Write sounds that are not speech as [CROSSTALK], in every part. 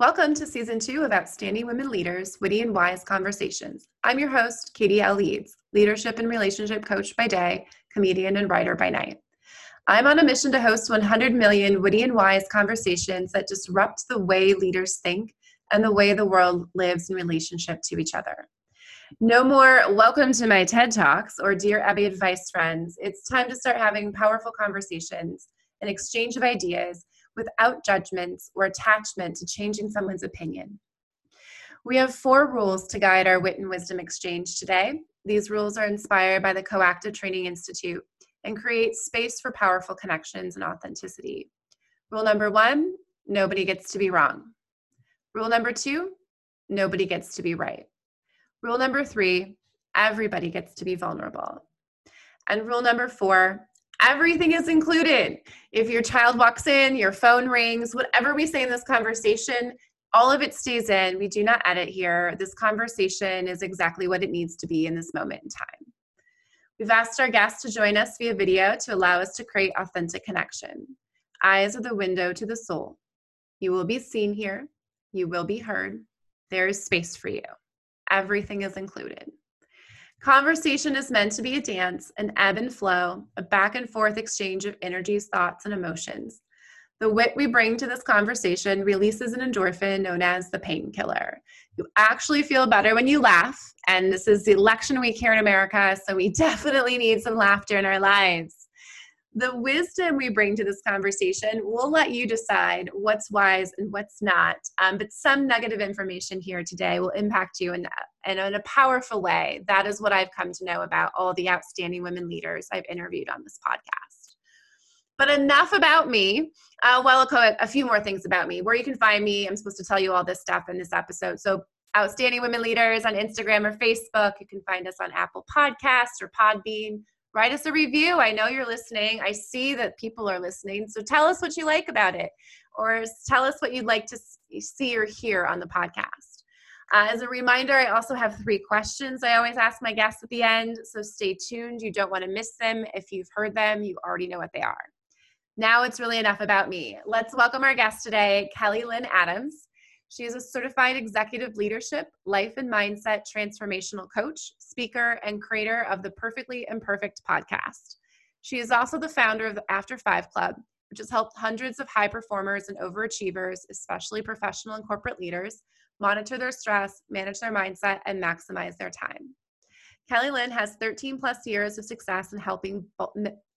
Welcome to season two of Outstanding Women Leaders Witty and Wise Conversations. I'm your host, Katie L. Leeds, leadership and relationship coach by day, comedian and writer by night. I'm on a mission to host 100 million witty and wise conversations that disrupt the way leaders think and the way the world lives in relationship to each other. No more welcome to my TED Talks or Dear Abby Advice friends. It's time to start having powerful conversations, an exchange of ideas without judgments or attachment to changing someone's opinion. We have four rules to guide our wit and wisdom exchange today. These rules are inspired by the Coactive Training Institute and create space for powerful connections and authenticity. Rule number one nobody gets to be wrong. Rule number two nobody gets to be right. Rule number three everybody gets to be vulnerable. And rule number four Everything is included. If your child walks in, your phone rings, whatever we say in this conversation, all of it stays in. We do not edit here. This conversation is exactly what it needs to be in this moment in time. We've asked our guests to join us via video to allow us to create authentic connection. Eyes are the window to the soul. You will be seen here. You will be heard. There is space for you. Everything is included. Conversation is meant to be a dance, an ebb and flow, a back and forth exchange of energies, thoughts, and emotions. The wit we bring to this conversation releases an endorphin known as the painkiller. You actually feel better when you laugh, and this is the election week here in America, so we [LAUGHS] definitely need some laughter in our lives the wisdom we bring to this conversation will let you decide what's wise and what's not. Um, but some negative information here today will impact you in, in, in a powerful way. That is what I've come to know about all the outstanding women leaders I've interviewed on this podcast. But enough about me. Uh, well, a few more things about me. Where you can find me, I'm supposed to tell you all this stuff in this episode. So, Outstanding Women Leaders on Instagram or Facebook. You can find us on Apple Podcasts or Podbean write us a review. I know you're listening. I see that people are listening. So tell us what you like about it or tell us what you'd like to see or hear on the podcast. Uh, as a reminder, I also have three questions I always ask my guests at the end. So stay tuned. You don't want to miss them. If you've heard them, you already know what they are. Now it's really enough about me. Let's welcome our guest today, Kelly Lynn Adams. She is a certified executive leadership, life and mindset transformational coach, speaker, and creator of the Perfectly Imperfect podcast. She is also the founder of the After Five Club, which has helped hundreds of high performers and overachievers, especially professional and corporate leaders, monitor their stress, manage their mindset, and maximize their time. Kelly Lynn has 13 plus years of success in helping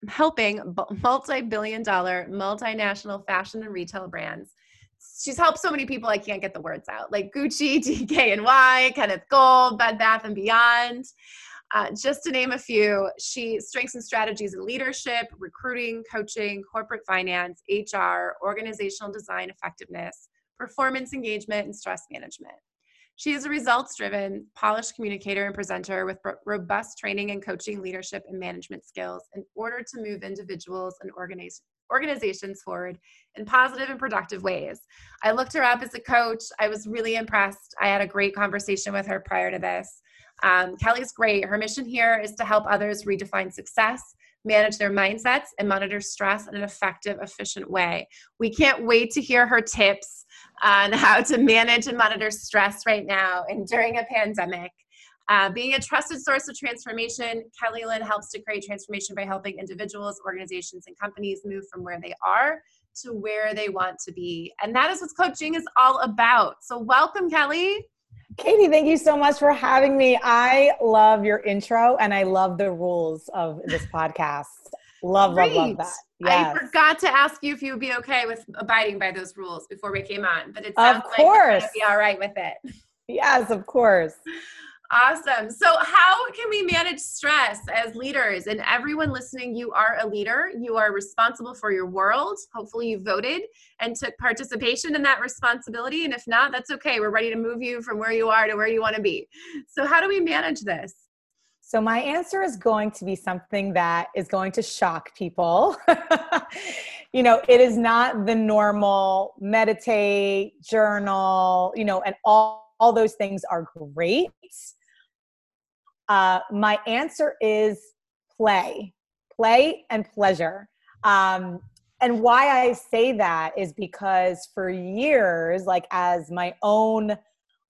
helping multi-billion dollar multinational fashion and retail brands she's helped so many people I can't get the words out, like Gucci, [LAUGHS] DKNY, Kenneth Cole, Bed Bath and Beyond. Uh, just to name a few, she strengths and strategies in leadership, recruiting, coaching, corporate finance, HR, organizational design effectiveness, performance engagement, and stress management. She is a results driven, polished communicator and presenter with robust training and coaching leadership and management skills in order to move individuals and organizations organizations forward in positive and productive ways. I looked her up as a coach. I was really impressed. I had a great conversation with her prior to this. Um, Kelly's great. Her mission here is to help others redefine success, manage their mindsets, and monitor stress in an effective, efficient way. We can't wait to hear her tips on how to manage and monitor stress right now and during a pandemic. Uh, being a trusted source of transformation, Kelly Lynn helps to create transformation by helping individuals, organizations, and companies move from where they are to where they want to be. And that is what coaching is all about. So, welcome, Kelly. Katie, thank you so much for having me. I love your intro and I love the rules of this podcast. Love, Great. love, love that. Yes. I forgot to ask you if you would be okay with abiding by those rules before we came on, but it sounds of course. like be all right with it. Yes, of course. Awesome. So, how can we manage stress as leaders? And everyone listening, you are a leader. You are responsible for your world. Hopefully, you voted and took participation in that responsibility. And if not, that's okay. We're ready to move you from where you are to where you want to be. So, how do we manage this? So, my answer is going to be something that is going to shock people. [LAUGHS] you know, it is not the normal meditate, journal, you know, and all, all those things are great uh, my answer is play, play and pleasure. Um, and why I say that is because for years, like as my own,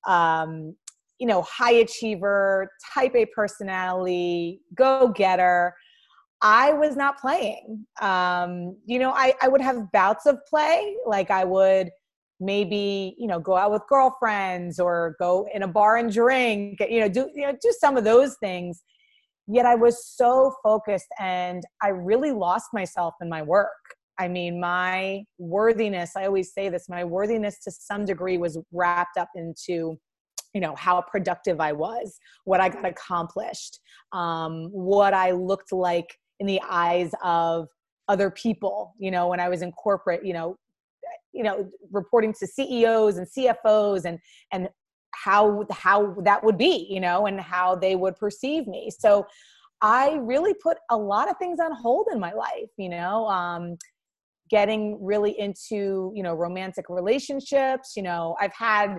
um, you know, high achiever, type A personality, go getter, I was not playing. Um, you know, I, I would have bouts of play, like I would maybe you know go out with girlfriends or go in a bar and drink you know do you know do some of those things. Yet i was so focused and i really lost myself in my work. I mean, my worthiness, I always say this, my worthiness to some degree was wrapped up into you know how productive i was what i got accomplished um, what i looked like in the eyes of other people you know when i was in corporate you know you know reporting to ceos and cfos and and how how that would be you know and how they would perceive me. So i really put a lot of things on hold in my life you know um, getting really into you know romantic relationships you know i've had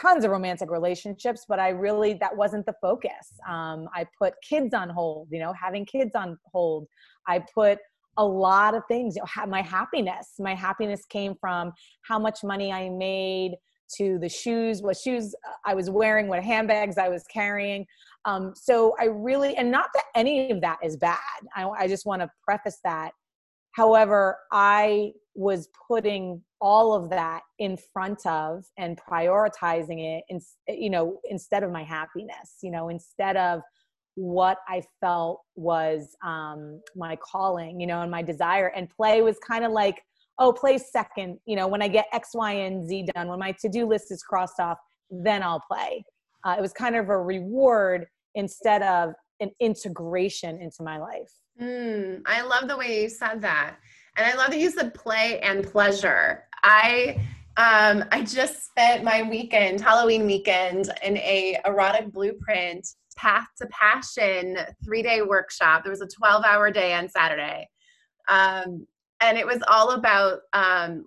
tons of romantic relationships but i really that wasn't the focus. Um, i put kids on hold you know having kids on hold. I put a lot of things you know, my happiness my happiness came from how much money i made to the shoes what shoes i was wearing what handbags i was carrying. Um, so i really and not that any of that is bad. I, I just want to preface that. However, I was putting all of that in front of and prioritizing it in, you know instead of my happiness you know instead of what i felt was um, my calling you know and my desire and play was kind of like oh play second you know when i get x y and z done when my to-do list is crossed off then i'll play uh, it was kind of a reward instead of an integration into my life Mm, I love the way you said that. And I love that you said play and pleasure. I um, I just spent my weekend, Halloween weekend, in a erotic blueprint path to passion three day workshop. There was a 12 hour day on Saturday. Um, and it was all about um,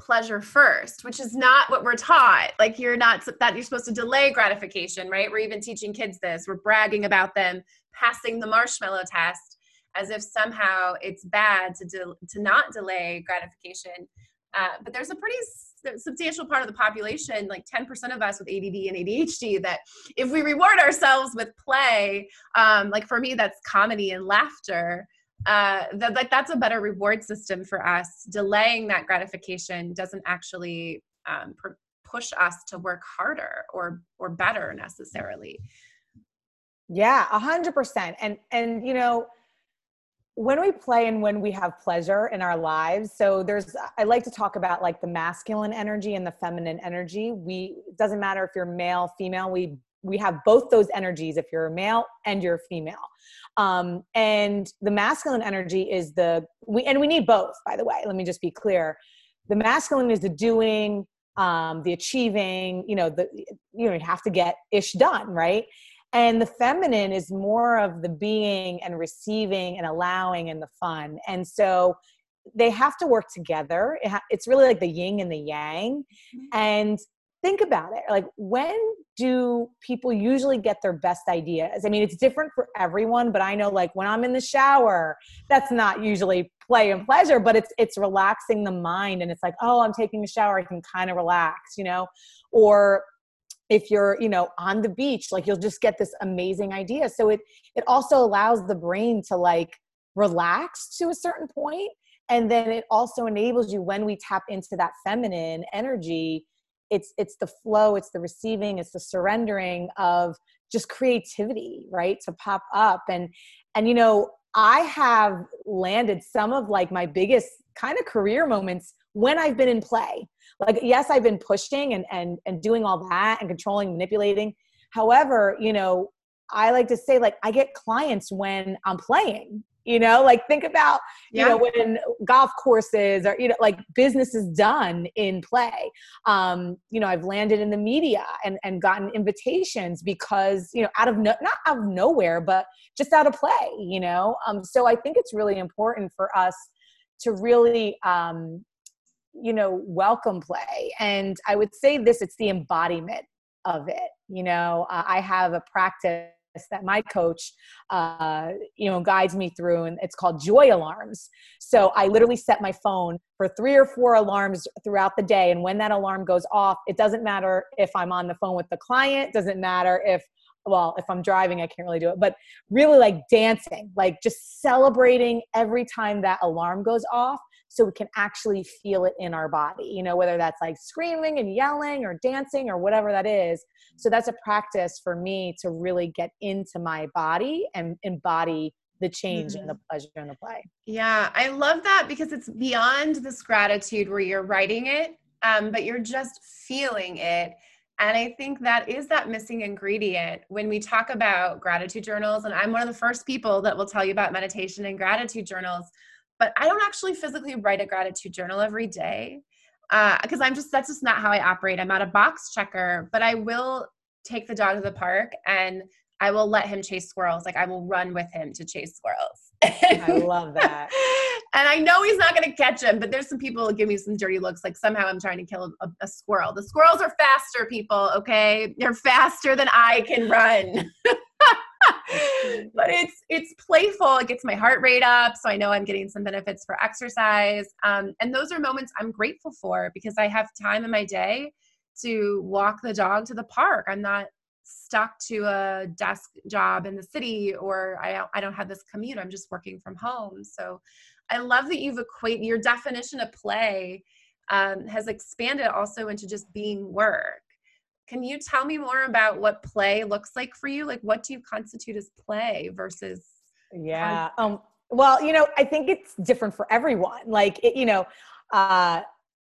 pleasure first, which is not what we're taught. Like you're not that you're supposed to delay gratification, right? We're even teaching kids this. We're bragging about them passing the marshmallow test as if somehow it's bad to de- to not delay gratification. Uh, but there's a pretty substantial part of the population, like 10% of us with ADD and ADHD, that if we reward ourselves with play, um, like for me, that's comedy and laughter. Uh, that like that's a better reward system for us. Delaying that gratification doesn't actually um, pr- push us to work harder or or better necessarily. Yeah, a hundred percent. And and you know, when we play and when we have pleasure in our lives, so there's I like to talk about like the masculine energy and the feminine energy. We doesn't matter if you're male, female, we we have both those energies if you're a male and you're female. Um, and the masculine energy is the we and we need both, by the way. Let me just be clear. The masculine is the doing, um, the achieving, you know, the you know, you have to get ish done, right? And the feminine is more of the being and receiving and allowing and the fun. And so they have to work together. It ha- it's really like the yin and the yang. Mm-hmm. and think about it like when do people usually get their best ideas? I mean it's different for everyone but i know like when i'm in the shower that's not usually play and pleasure but it's it's relaxing the mind. And it's like oh i'm taking a shower i can kind of relax you know? Or if you're you know on the beach like you'll just get this amazing idea. So it it also allows the brain to like relax to a certain point and then it also enables you when we tap into that feminine energy it's it's the flow it's the receiving it's the surrendering of just creativity right to pop up. And and you know i have landed some of like my biggest kind of career moments when i've been in play like yes i've been pushing and and and doing all that and controlling manipulating. However you know i like to say like i get clients when i'm playing you know? Like think about you yeah. know when golf courses or you know like business is done in play. Um you know i've landed in the media and and gotten invitations because you know out of no, not out of nowhere but just out of play you know? Um so i think it's really important for us to really um you know welcome play and i would say this it's the embodiment of it you know uh, i have a practice that my coach, uh, you know, guides me through, and it's called joy alarms. So I literally set my phone for three or four alarms throughout the day, and when that alarm goes off, it doesn't matter if I'm on the phone with the client, doesn't matter if well, if I'm driving, I can't really do it, but really like dancing, like just celebrating every time that alarm goes off so we can actually feel it in our body, you know, whether that's like screaming and yelling or dancing or whatever that is. So that's a practice for me to really get into my body and embody the change mm-hmm. and the pleasure and the play. Yeah, I love that because it's beyond this gratitude where you're writing it, um, but you're just feeling it. And I think that is that missing ingredient when we talk about gratitude journals. And I'm one of the first people that will tell you about meditation and gratitude journals but I don't actually physically write a gratitude journal every day because uh, I'm just that's just not how I operate. I'm not a box checker, but I will take the dog to the park and I will let him chase squirrels. Like I will run with him to chase squirrels. I love that. [LAUGHS] and I know he's not going to catch him, but there's some people who give me some dirty looks like somehow I'm trying to kill a, a squirrel. The squirrels are faster, people, okay? They're faster than I can run. [LAUGHS] but it's it's playful it gets my heart rate up so i know i'm getting some benefits for exercise um, and those are moments i'm grateful for because i have time in my day to walk the dog to the park. I'm not stuck to a desk job in the city or i don't, I don't have this commute i'm just working from home. So i love that you've equated your definition of play um, has expanded also into just being work can you tell me more about what play looks like for you? Like, what do you constitute as play versus? Yeah. Um, well, you know, I think it's different for everyone. Like, it, you know, uh,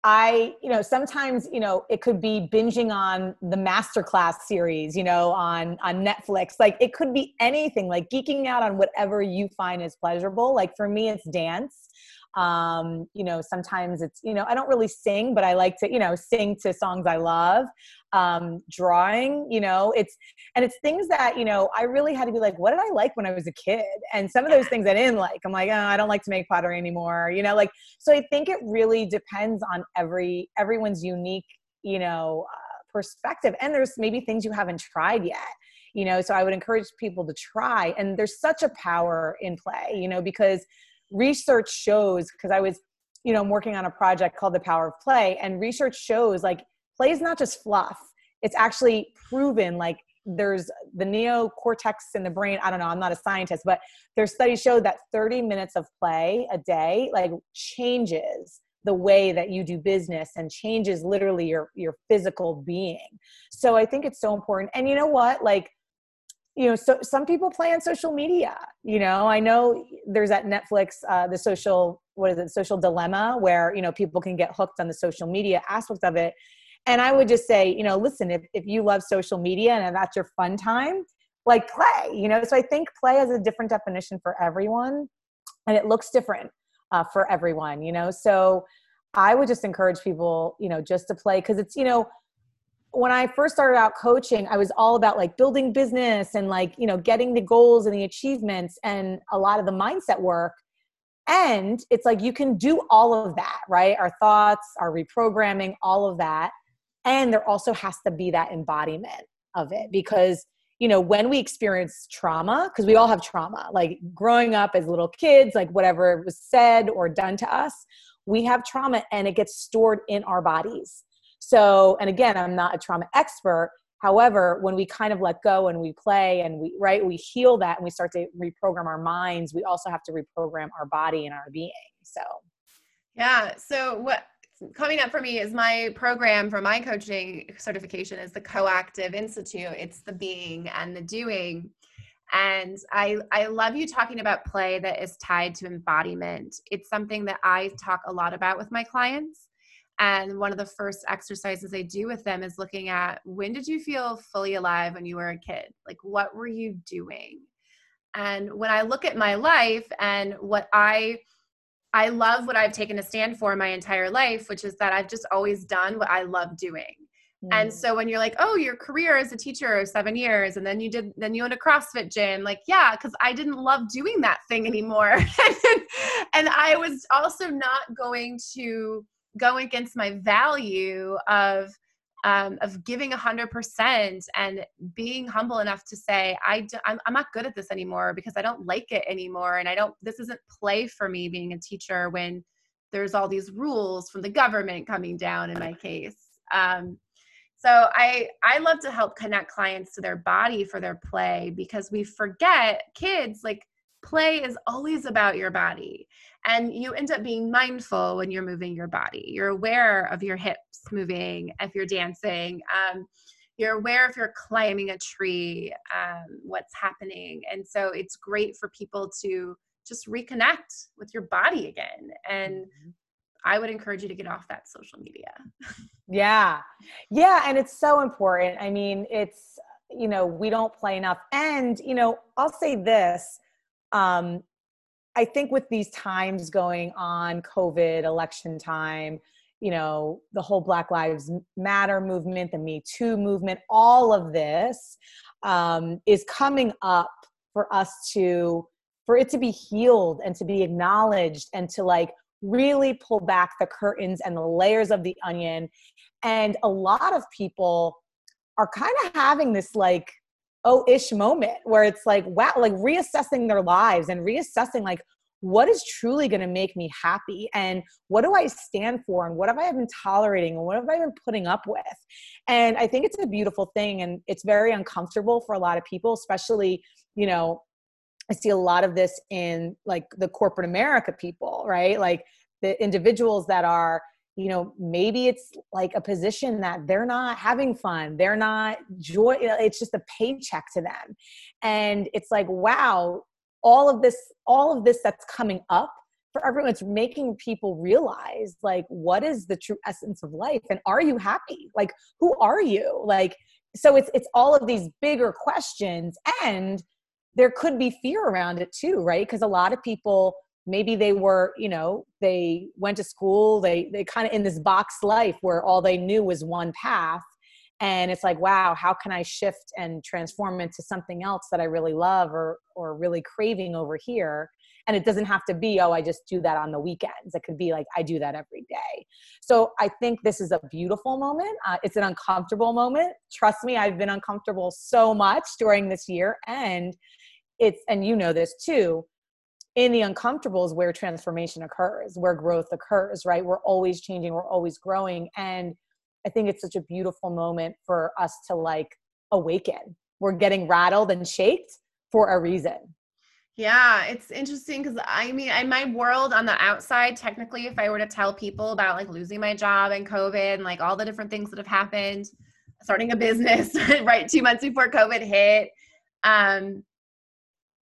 I, you know, sometimes, you know, it could be binging on the masterclass series, you know, on on Netflix. Like it could be anything, like geeking out on whatever you find is pleasurable. Like for me, it's dance um, you know sometimes it's you know i don't really sing but i like to you know sing to songs i love. Um, drawing you know it's and it's things that you know i really had to be like what did i like when i was a kid? And some of those things i didn't like. I'm like oh, i don't like to make pottery anymore you know like so i think it really depends on every everyone's unique you know uh, perspective. And there's maybe things you haven't tried yet you know so i would encourage people to try. And there's such a power in play you know because research shows because I was, you know, I'm working on a project called The Power of Play, and research shows like play is not just fluff. It's actually proven like there's the neocortex in the brain. I don't know, I'm not a scientist, but there's studies show that 30 minutes of play a day like changes the way that you do business and changes literally your your physical being. So I think it's so important. And you know what? Like you know so some people play on social media you know? I know there's that netflix uh, the social what is it social dilemma where you know people can get hooked on the social media aspect of it. And i would just say you know listen if, if you love social media and that's your fun time like play you know? So i think play has a different definition for everyone and it looks different uh, for everyone you know? So i would just encourage people you know just to play because it's you know when I first started out coaching, I was all about like building business and like, you know, getting the goals and the achievements and a lot of the mindset work. And it's like you can do all of that, right? Our thoughts, our reprogramming, all of that. And there also has to be that embodiment of it because, you know, when we experience trauma, because we all have trauma, like growing up as little kids, like whatever was said or done to us, we have trauma and it gets stored in our bodies so, and again, I'm not a trauma expert. However, when we kind of let go and we play and we, right, we heal that and we start to reprogram our minds, we also have to reprogram our body and our being. So, yeah. So, what coming up for me is my program for my coaching certification is the Coactive Institute. It's the being and the doing. And I, I love you talking about play that is tied to embodiment. It's something that I talk a lot about with my clients and one of the first exercises I do with them is looking at when did you feel fully alive when you were a kid? Like, what were you doing? And when I look at my life and what I I love what I've taken a stand for my entire life, which is that I've just always done what I love doing. Mm. And so when you're like, oh, your career as a teacher seven years, and then you did, then you owned a CrossFit gym, like, yeah, because I didn't love doing that thing anymore. [LAUGHS] and I was also not going to go against my value of um, of giving 100% and being humble enough to say I d- I'm, I'm not good at this anymore because i don't like it anymore and i don't this isn't play for me being a teacher when there's all these rules from the government coming down in my case. Um, so i i love to help connect clients to their body for their play because we forget kids like play is always about your body and you end up being mindful when you're moving your body. You're aware of your hips moving if you're dancing um, you're aware if you're climbing a tree um, what's happening and so it's great for people to just reconnect with your body again and mm-hmm. i would encourage you to get off that social media. Yeah. Yeah and it's so important. I mean it's you know we don't play enough and you know i'll say this um I think with these times going on, COVID, election time, you know, the whole Black Lives Matter movement, the Me Too movement, all of this um, is coming up for us to, for it to be healed and to be acknowledged and to like really pull back the curtains and the layers of the onion. And a lot of people are kind of having this like, oh ish moment where it's like wow like reassessing their lives and reassessing like what is truly going to make me happy and what do i stand for and what have i been tolerating and what have i been putting up with? And i think it's a beautiful thing and it's very uncomfortable for a lot of people especially you know i see a lot of this in like the corporate america people right? Like the individuals that are you know maybe it's like a position that they're not having fun they're not joy it's just a paycheck to them. And it's like wow all of this all of this that's coming up for everyone it's making people realize like what is the true essence of life? And are you happy? Like who are you? Like so it's it's all of these bigger questions and there could be fear around it too right? Because a lot of people maybe they were you know they went to school they they kind of in this box life where all they knew was one path. And it's like wow how can i shift and transform into something else that i really love or or really craving over here? And it doesn't have to be oh i just do that on the weekends. It could be like i do that every day. So i think this is a beautiful moment. Uh, it's an uncomfortable moment. Trust me i've been uncomfortable so much during this year. And it's and you know this too in the uncomfortables where transformation occurs, where growth occurs, right? We're always changing, we're always growing. And I think it's such a beautiful moment for us to like awaken. We're getting rattled and shaked for a reason. Yeah, it's interesting because I mean, in my world on the outside, technically, if I were to tell people about like losing my job and COVID and like all the different things that have happened, starting a business [LAUGHS] right two months before COVID hit, um,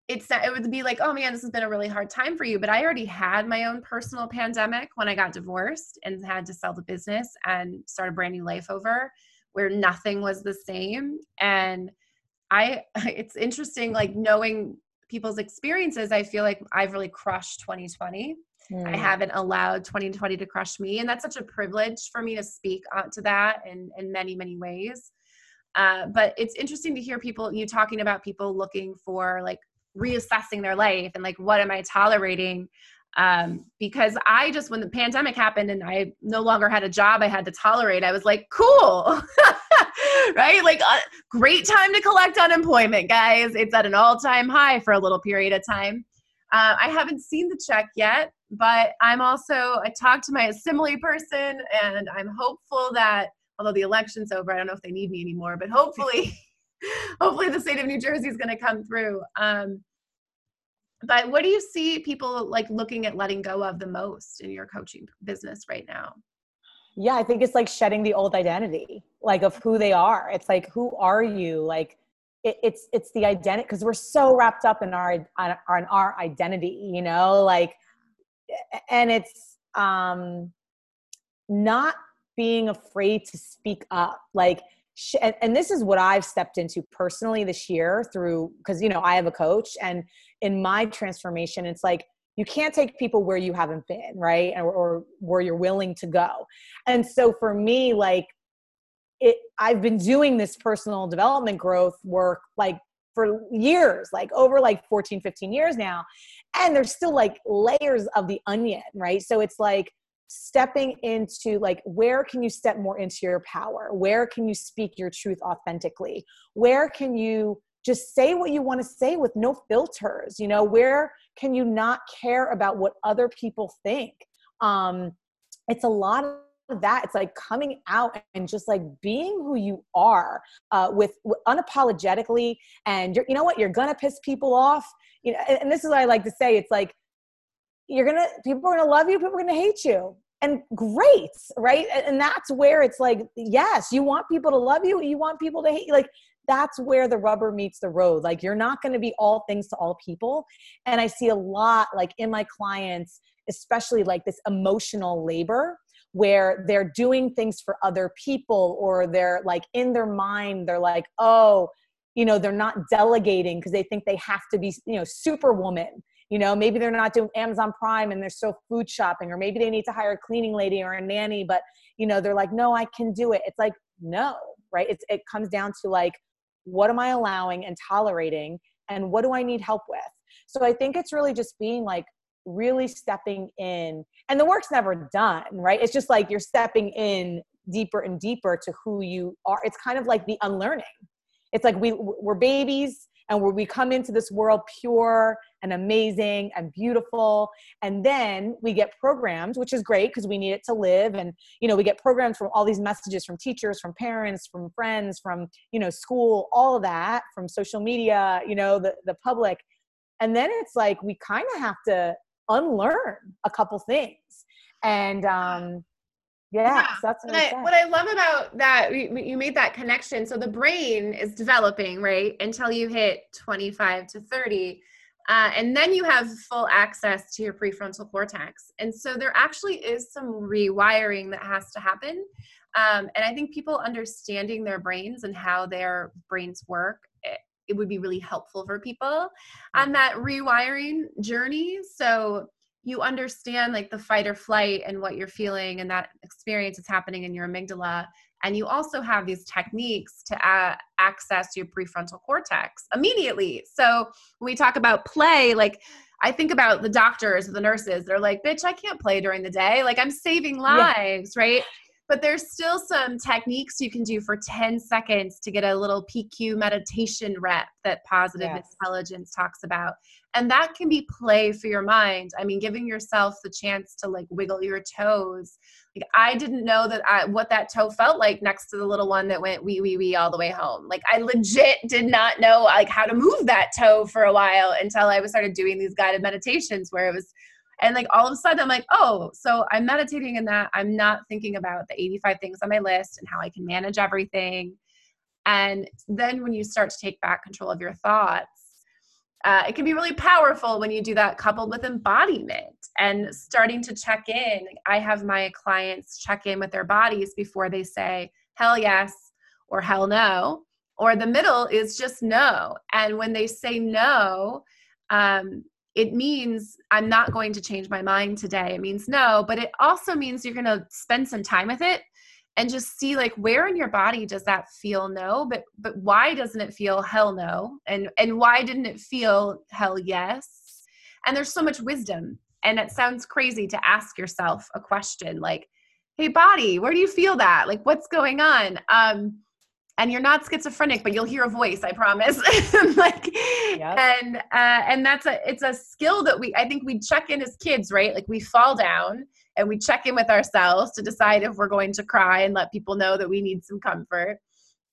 it's it would be like oh man this has been a really hard time for you but i already had my own personal pandemic when i got divorced and had to sell the business and start a brand new life over where nothing was the same and i [LAUGHS] it's interesting like knowing people's experiences i feel like i've really crushed 2020 mm. i hmm. haven't allowed 2020 to crush me and that's such a privilege for me to speak to that in in many many ways uh, but it's interesting to hear people you talking about people looking for like reassessing their life and like what am i tolerating? Um, because i just when the pandemic happened and i no longer had a job i had to tolerate i was like cool. [LAUGHS] Right? Like uh, great time to collect unemployment guys. It's at an all-time high for a little period of time. Uh, i haven't seen the check yet but i'm also i talked to my assembly person and i'm hopeful that although the election's over i don't know if they need me anymore but hopefully [LAUGHS] hopefully the state of New Jersey is going to come through. Um, but what do you see people like looking at letting go of the most in your coaching business right now? Yeah, I think it's like shedding the old identity, like of who they are. It's like, who are you? Like, it, it's it's the identity because we're so wrapped up in our on, on our identity, you know, like, and it's um not being afraid to speak up, like and, and this is what I've stepped into personally this year through because you know I have a coach and in my transformation it's like you can't take people where you haven't been right? Or, or where you're willing to go. And so for me like it I've been doing this personal development growth work like for years like over like 14 15 years now and there's still like layers of the onion right? So it's like stepping into like where can you step more into your power? Where can you speak your truth authentically? Where can you just say what you want to say with no filters you know? Where can you not care about what other people think? Um it's a lot of that. It's like coming out and just like being who you are uh, with, with unapologetically and you're, you know what? You're gonna piss people off you know and, and this is what i like to say it's like you're gonna people are gonna love you people are gonna hate you. And great right? And that's where it's like yes you want people to love you you want people to hate you like that's where the rubber meets the road. Like you're not going to be all things to all people. And i see a lot like in my clients especially like this emotional labor where they're doing things for other people or they're like in their mind they're like oh you know they're not delegating because they think they have to be you know superwoman you know maybe they're not doing amazon prime and they're still food shopping or maybe they need to hire a cleaning lady or a nanny but you know they're like no i can do it. It's like no right? It's, it comes down to like what am i allowing and tolerating and what do i need help with? So i think it's really just being like really stepping in and the work's never done right? It's just like you're stepping in deeper and deeper to who you are. It's kind of like the unlearning. It's like we we're babies and where we come into this world pure and amazing and beautiful. And then we get programmed which is great because we need it to live. And you know we get programmed from all these messages from teachers from parents from friends from you know school all of that from social media you know the, the public. And then it's like we kind of have to unlearn a couple things. And um yeah, yeah. That's what, I, what I love about that you made that connection so the brain is developing right until you hit 25 to 30 uh, and then you have full access to your prefrontal cortex and so there actually is some rewiring that has to happen um, and i think people understanding their brains and how their brains work it, it would be really helpful for people on that rewiring journey so you understand like the fight or flight and what you're feeling and that experience is happening in your amygdala. And you also have these techniques to uh, access your prefrontal cortex immediately. So when we talk about play like i think about the doctors the nurses. They're like bitch i can't play during the day. Like i'm saving lives yeah. right but there's still some techniques you can do for 10 seconds to get a little PQ meditation rep that positive yes. intelligence talks about. And that can be play for your mind. I mean, giving yourself the chance to like wiggle your toes. Like I didn't know that I what that toe felt like next to the little one that went wee wee wee all the way home. Like I legit did not know like how to move that toe for a while until I was started doing these guided meditations where it was and like all of a sudden, I'm like, oh, so I'm meditating in that. I'm not thinking about the 85 things on my list and how I can manage everything. And then when you start to take back control of your thoughts, uh, it can be really powerful when you do that coupled with embodiment and starting to check in. I have my clients check in with their bodies before they say hell yes or hell no, or the middle is just no. And when they say no, um, it means I'm not going to change my mind today. It means no, but it also means you're going to spend some time with it and just see like where in your body does that feel no, but but why doesn't it feel hell no? And and why didn't it feel hell yes? And there's so much wisdom. And it sounds crazy to ask yourself a question like, "Hey body, where do you feel that? Like what's going on?" Um and you're not schizophrenic but you'll hear a voice i promise. [LAUGHS] Like yep. and uh, and that's a it's a skill that we i think we check in as kids right? Like we fall down and we check in with ourselves to decide if we're going to cry and let people know that we need some comfort.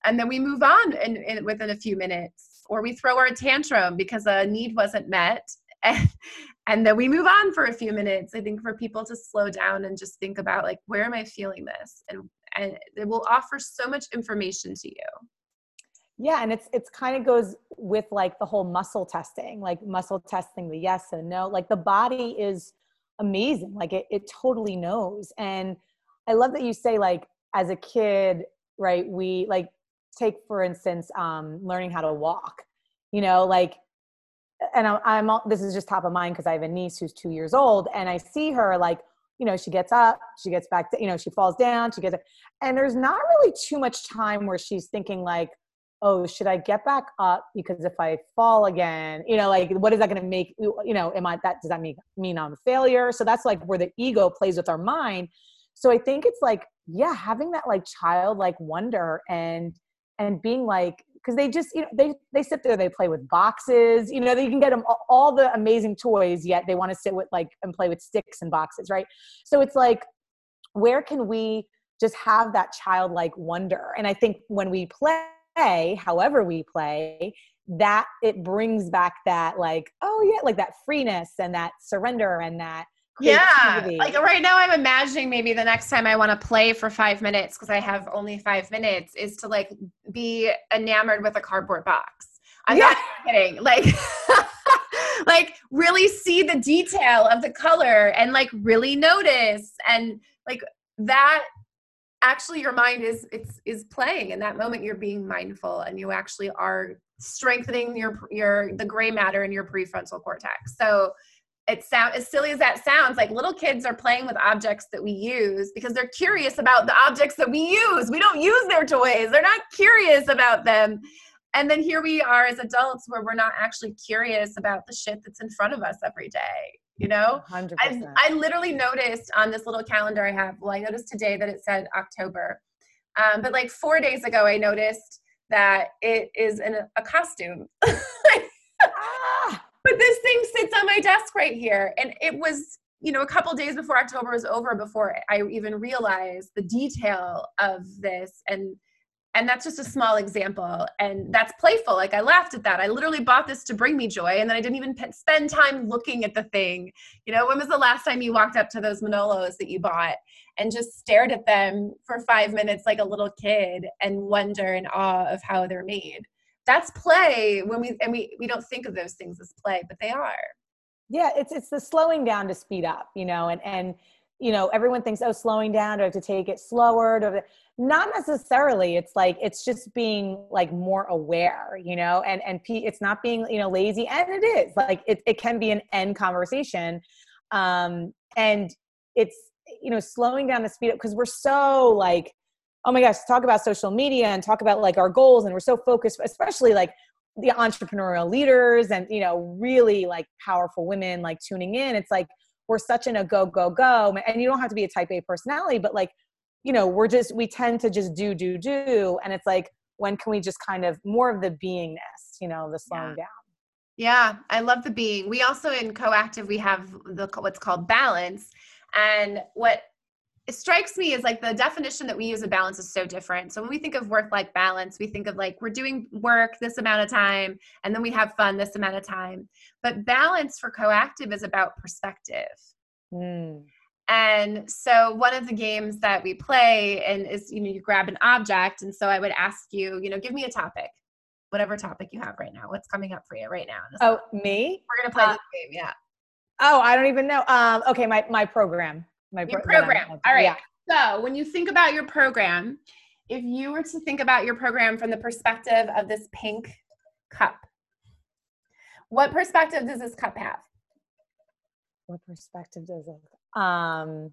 And then we move on in, in within a few minutes or we throw our tantrum because a need wasn't met. [LAUGHS] And, and then we move on for a few minutes i think for people to slow down and just think about like where am i feeling this? And and it will offer so much information to you. Yeah and it's it's kind of goes with like the whole muscle testing like muscle testing the yes and no like the body is amazing like it, it totally knows and i love that you say like as a kid right we like take for instance um learning how to walk you know like and I'm, I'm this is just top of mind because I have a niece who's two years old, and I see her like you know she gets up she gets back to you know she falls down she gets and there's not really too much time where she's thinking like oh, should I get back up? Because if I fall again, you know, like what is that going to make, you know, am I, that, does that mean, mean I'm a failure? So that's like where the ego plays with our mind. So I think it's like, yeah, having that like childlike wonder and, and being like, because they just, you know, they, they sit there, they play with boxes, you know, they can get them all the amazing toys, yet they want to sit with like and play with sticks and boxes, right? So it's like, where can we just have that childlike wonder? And I think when we play, however we play, that it brings back that like, oh yeah, like that freeness and that surrender and that yeah like right now i'm imagining maybe the next time i want to play for five minutes because i have only five minutes is to like be enamored with a cardboard box. I'm yeah. not kidding. Like [LAUGHS] like really see the detail of the color and like really notice and like that actually your mind is it's is playing in that moment you're being mindful and you actually are strengthening your your the gray matter in your prefrontal cortex. So it sounds as silly as that sounds like little kids are playing with objects that we use because they're curious about the objects that we use. We don't use their toys. They're not curious about them. And then here we are as adults where we're not actually curious about the shit that's in front of us every day you know? 100%. I, I literally noticed on this little calendar i have well i noticed today that it said october. Um, but like four days ago i noticed that it is in a, a costume. [LAUGHS] but this thing sits on my desk right here and it was you know a couple days before october was over before i even realized the detail of this and and that's just a small example and that's playful like i laughed at that. I literally bought this to bring me joy and then i didn't even p- spend time looking at the thing. You know when was the last time you walked up to those manolos that you bought and just stared at them for five minutes like a little kid and wonder and awe of how they're made that's play when we and we we don't think of those things as play but they are. Yeah it's it's the slowing down to speed up you know and and you know everyone thinks oh slowing down do I have to take it slower? Do not necessarily. It's like it's just being like more aware you know and and it's not being you know lazy and it is like it, it can be an end conversation um and it's you know slowing down the speed up because we're so like oh my gosh talk about social media and talk about like our goals and we're so focused especially like the entrepreneurial leaders and you know really like powerful women like tuning in. It's like we're such in a go go go and you don't have to be a type a personality but like you know we're just we tend to just do do do and it's like when can we just kind of more of the beingness you know the slowing yeah. down. Yeah i love the being. We also in coactive we have the what's called balance and what it strikes me is like the definition that we use of balance is so different. So when we think of work life balance, we think of like we're doing work this amount of time and then we have fun this amount of time. But balance for coactive is about perspective. Mm. And so one of the games that we play and is you know you grab an object and so I would ask you, you know, give me a topic. Whatever topic you have right now. What's coming up for you right now? Oh, me? We're going to play uh, this game, yeah. Oh, I don't even know. Um okay, my my program. My your pro- program. All right. Yeah. So, when you think about your program, if you were to think about your program from the perspective of this pink cup, what perspective does this cup have? What perspective does it? um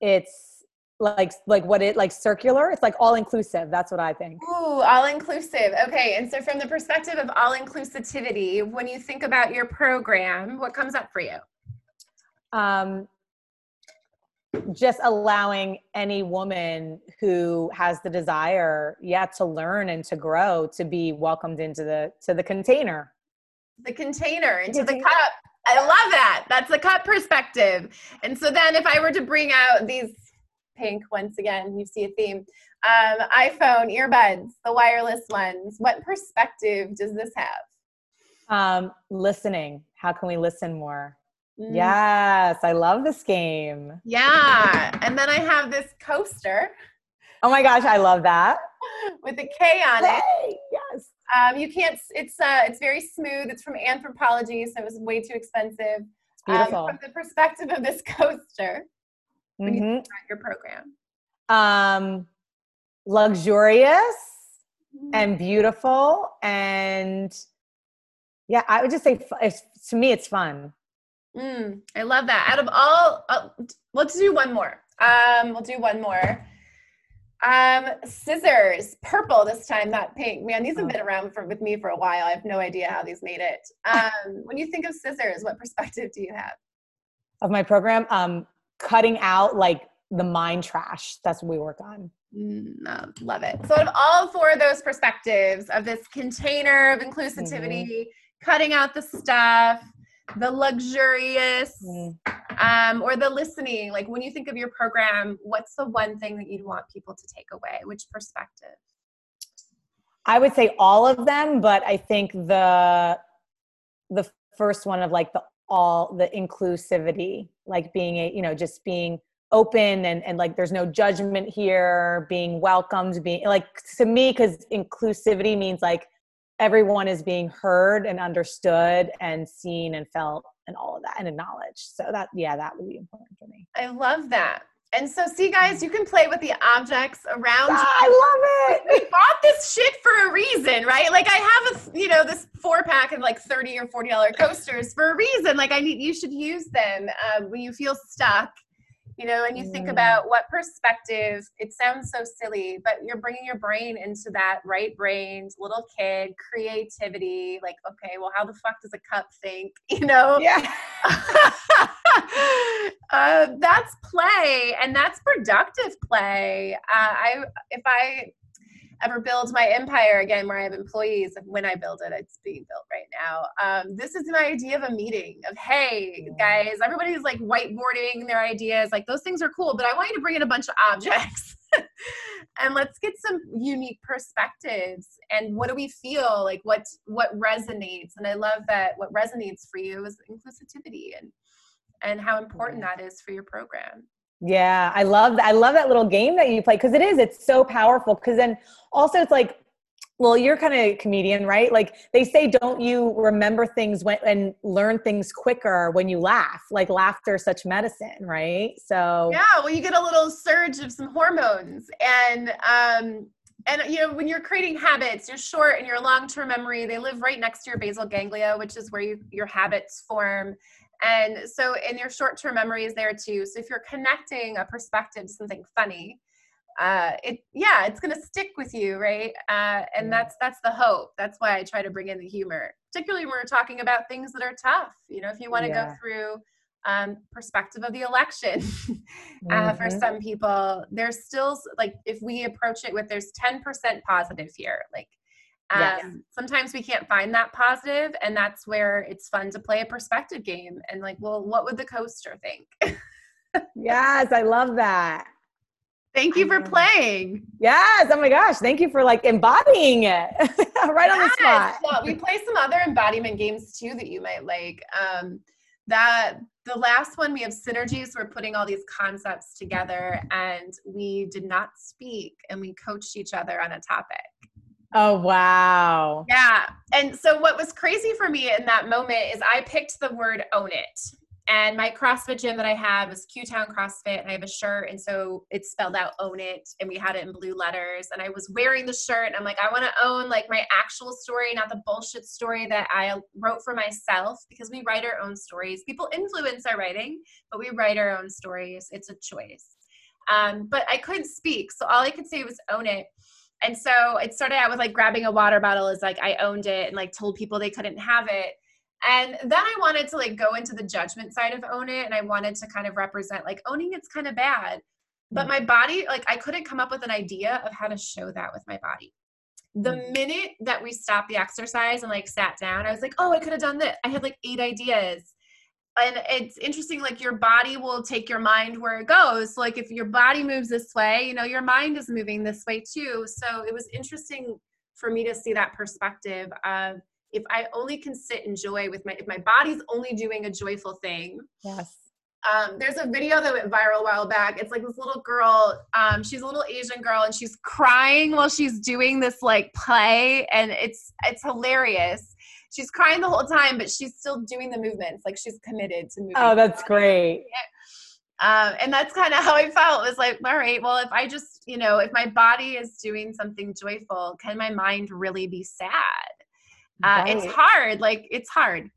it's like like what it like circular it's like all inclusive that's what i think ooh all inclusive okay and so from the perspective of all inclusivity when you think about your program what comes up for you um just allowing any woman who has the desire yeah to learn and to grow to be welcomed into the to the container the container into the cup I love that. That's the cup perspective. And so then if I were to bring out these pink, once again, you see a theme, um, iPhone earbuds, the wireless ones, what perspective does this have? Um, listening. How can we listen more? Mm. Yes, I love this game. Yeah. And then I have this coaster. Oh my gosh, I love that. [LAUGHS] With a K on K, it. Yes. Um, you can't. It's uh, it's very smooth. It's from Anthropologie, so it was way too expensive. It's beautiful. Um, from the perspective of this [LAUGHS] coaster, when mm-hmm. you your program, um, luxurious mm-hmm. and beautiful, and yeah, I would just say to me, it's fun. Mm, I love that. Out of all, uh, let's do one more. Um, we'll do one more. Um, scissors, purple this time, not pink. Man, these have oh. been around for with me for a while. I have no idea how these made it. [LAUGHS] Um, when you think of scissors, what perspective do you have? Of my program, um, cutting out like the mind trash. That's what we work on. Mm, love it. So, of all four of those perspectives of this container of inclusivity, mm-hmm. cutting out the stuff, the luxurious, um, or the listening, like when you think of your program, what's the one thing that you'd want people to take away? Which perspective? I would say all of them, but I think the the first one of like the all the inclusivity, like being a you know just being open and and like there's no judgment here, being welcomed, being like to me because inclusivity means like everyone is being heard and understood and seen and felt and all of that and acknowledged. So that yeah, that would be important for me. I love that. And so, see, guys, you can play with the objects around ah, I love it. We bought this shit for a reason, right? Like, I have a, you know, this four pack of like thirty or forty dollar coasters for a reason. Like, I need you should use them uh, when you feel stuck you know and you think mm. about what perspective it sounds so silly but you're bringing your brain into that right brained little kid creativity like okay well how the fuck does a cup think? [LAUGHS] You know? Yeah. [LAUGHS] Uh, that's play and that's productive play. Uh, i if i ever build my empire again where I have employees when I build it, it's being built right now. Um, this is my idea of a meeting of, hey, guys, everybody's like whiteboarding their ideas. Like those things are cool, but I want you to bring in a bunch of objects [LAUGHS] and let's get some unique perspectives. And what do we feel like? What what resonates? And I love that what resonates for you is inclusivity and and how important that is for your program. Yeah, I love I love that little game that you play because it is it's so powerful because then also it's like well you're kind of a comedian right? Like they say don't you remember things when and learn things quicker when you laugh? Like laughter is such medicine right? So yeah well you get a little surge of some hormones and um and you know when you're creating habits your short and your long-term memory they live right next to your basal ganglia which is where you, your habits form and so, in your short term memory is there too. So, if you're connecting a perspective to something funny, uh, it yeah, it's gonna stick with you, right? Uh, and that's that's the hope. That's why I try to bring in the humor, particularly when we're talking about things that are tough. You know, if you want to yeah. go through um, perspective of the election [LAUGHS] uh, mm-hmm. for some people, there's still like if we approach it with there's 10% positive here, like um, yes. Sometimes we can't find that positive, and that's where it's fun to play a perspective game and like, well, what would the coaster think? [LAUGHS] yes, I love that. Thank you for playing. Yes. Oh my gosh. Thank you for like embodying it [LAUGHS] right yes. on the spot. Well, we play some other embodiment games too that you might like. Um, that the last one we have synergies. We're putting all these concepts together, and we did not speak, and we coached each other on a topic. Oh, wow. Yeah. And so, what was crazy for me in that moment is I picked the word own it. And my CrossFit gym that I had was Q Town CrossFit, and I have a shirt, and so it spelled out "own it," and we had it in blue letters. And I was wearing the shirt, and I'm like, I want to own like my actual story, not the bullshit story that I wrote for myself, because we write our own stories. People influence our writing, but we write our own stories. It's a choice. Um, but I couldn't speak, so all I could say was "own it." And so it started out with like grabbing a water bottle as like I owned it and like told people they couldn't have it. And then I wanted to like go into the judgment side of own it and I wanted to kind of represent like owning it's kind of bad. But my body, like I couldn't come up with an idea of how to show that with my body. The mm. minute that we stopped the exercise and like sat down, I was like, oh, I could have done this. I had like eight ideas and it's interesting like your body will take your mind where it goes like if your body moves this way you know your mind is moving this way too so it was interesting for me to see that perspective of if i only can sit in joy with my if my body's only doing a joyful thing yes um, there's a video that went viral a while back. It's like this little girl. Um, she's a little Asian girl, and she's crying while she's doing this like play, and it's it's hilarious she's crying the whole time, but she's still doing the movements. Like she's committed to moving. Oh, that's great. Um, and that's kind of how I felt. It was like, all right, well, if I just, you know, if my body is doing something joyful, can my mind really be sad? Uh, right. It's hard. Like it's hard.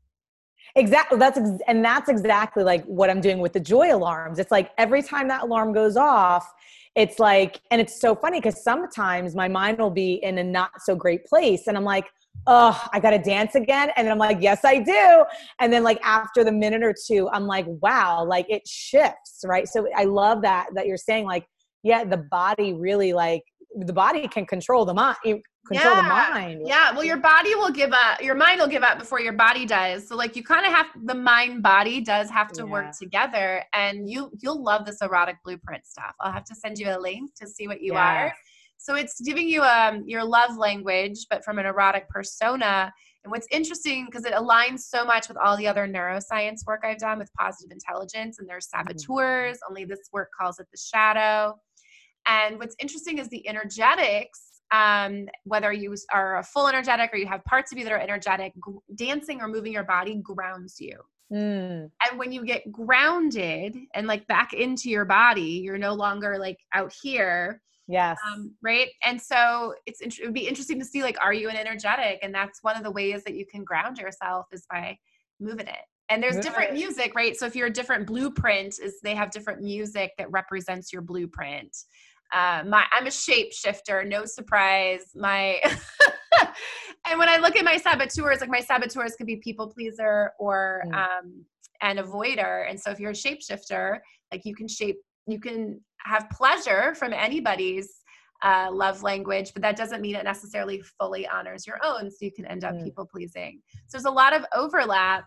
Exactly. That's ex- and that's exactly like what I'm doing with the joy alarms. It's like every time that alarm goes off, it's like and it's so funny because sometimes my mind will be in a not so great place and i'm like oh i gotta dance again and then i'm like yes i do and then like after the minute or two i'm like wow like it shifts right so i love that that you're saying like yeah the body really like the body can control the mind control yeah. the mind. Yeah. Well, your body will give up, your mind will give up before your body does. So like you kind of have the mind body does have to yeah. work together and you you'll love this erotic blueprint stuff. I'll have to send you a link to see what you are. So it's giving you um your love language but from an erotic persona. And what's interesting because it aligns so much with all the other neuroscience work I've done with positive intelligence and there's mm-hmm. saboteurs, only this work calls it the shadow. And what's interesting is the energetics um, whether you are a full energetic or you have parts of you that are energetic, g- dancing or moving your body grounds you. Mm. And when you get grounded and like back into your body, you're no longer like out here. Yes. Um, right. And so it's it would be interesting to see like, are you an energetic? And that's one of the ways that you can ground yourself is by moving it. And there's different music, right? So if you're a different blueprint, is they have different music that represents your blueprint uh, my I'm a shapeshifter, no surprise. My [LAUGHS] and when I look at my saboteurs, like my saboteurs could be people pleaser or mm. um, an avoider. And so if you're a shapeshifter, like you can shape, you can have pleasure from anybody's uh, love language, but that doesn't mean it necessarily fully honors your own. So you can end up mm. people pleasing. So there's a lot of overlap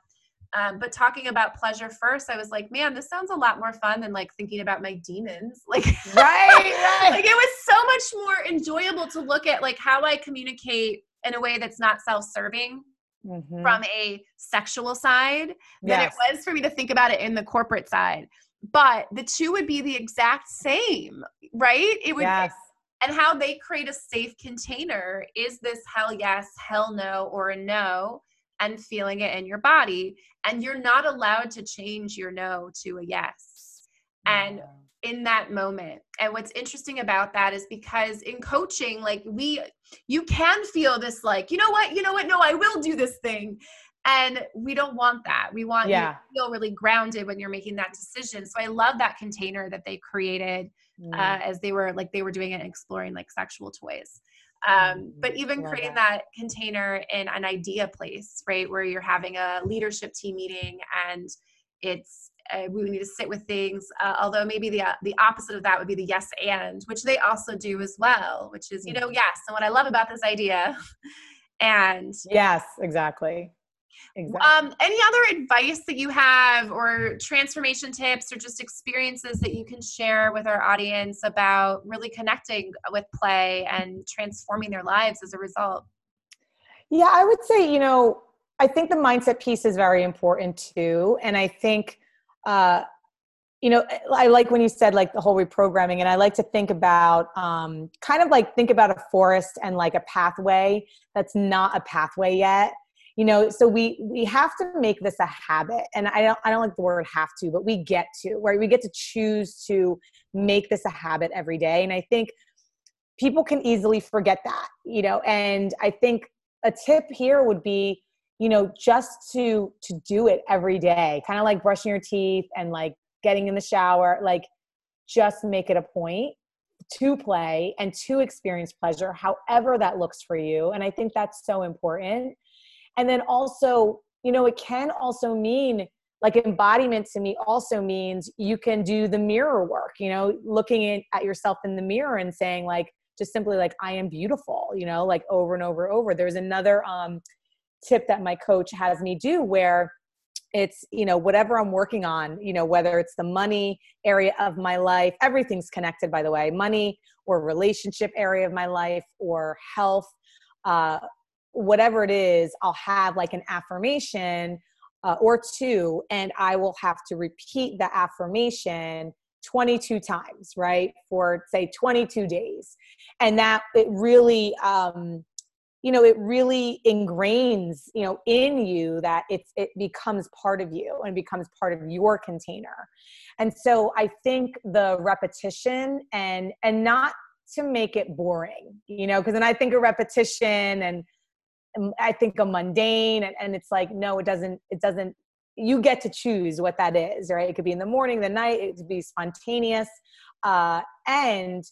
um, but talking about pleasure first, I was like, man, this sounds a lot more fun than like thinking about my demons. [LAUGHS] Like, right, [LAUGHS] right. like it was so much more enjoyable to look at like how I communicate in a way that's not self-serving mm-hmm. from a sexual side than it was for me to think about it in the corporate side. But the two would be the exact same, right? It would. Yes. And how they create a safe container is this hell yes, hell no, or a no and feeling it in your body. And you're not allowed to change your no to a yes. And in that moment. And what's interesting about that is because in coaching, like we, you can feel this, like, you know what, you know what, no, I will do this thing. And we don't want that. We want yeah. you to feel really grounded when you're making that decision. So I love that container that they created mm. uh, as they were like they were doing it and exploring like sexual toys. Um, mm-hmm. but even creating that. that container in an idea place, right, where you're having a leadership team meeting and it's uh, we need to sit with things. Uh, although maybe the uh, the opposite of that would be the yes and, which they also do as well, which is you know mm-hmm. yes. And what I love about this idea, [LAUGHS] and yes, exactly. Exactly. Um, any other advice that you have, or transformation tips, or just experiences that you can share with our audience about really connecting with play and transforming their lives as a result? Yeah, I would say, you know, I think the mindset piece is very important too. And I think, uh, you know, I like when you said like the whole reprogramming, and I like to think about um, kind of like think about a forest and like a pathway that's not a pathway yet you know so we we have to make this a habit and i don't i don't like the word have to but we get to right? We get to choose to make this a habit every day and i think people can easily forget that you know? And i think a tip here would be you know just to to do it every day kind of like brushing your teeth and like getting in the shower like just make it a point to play and to experience pleasure however that looks for you and i think that's so important and then also you know it can also mean like embodiment to me also means you can do the mirror work you know looking at yourself in the mirror and saying like just simply like i am beautiful you know like over and over and over. There's another um tip that my coach has me do where it's you know whatever i'm working on you know whether it's the money area of my life everything's connected by the way money or relationship area of my life or health uh, whatever it is, I'll have like an affirmation uh, or two, and I will have to repeat the affirmation 22 times, right? For say 22 days. And that it really, um, you know, it really ingrains, you know, in you that it's, it becomes part of you and becomes part of your container. And so I think the repetition and, and not to make it boring, you know, because then I think a repetition and, I think a mundane and, and it's like, no, it doesn't, it doesn't, you get to choose what that is, right? It could be in the morning, the night, it could be spontaneous. uh, and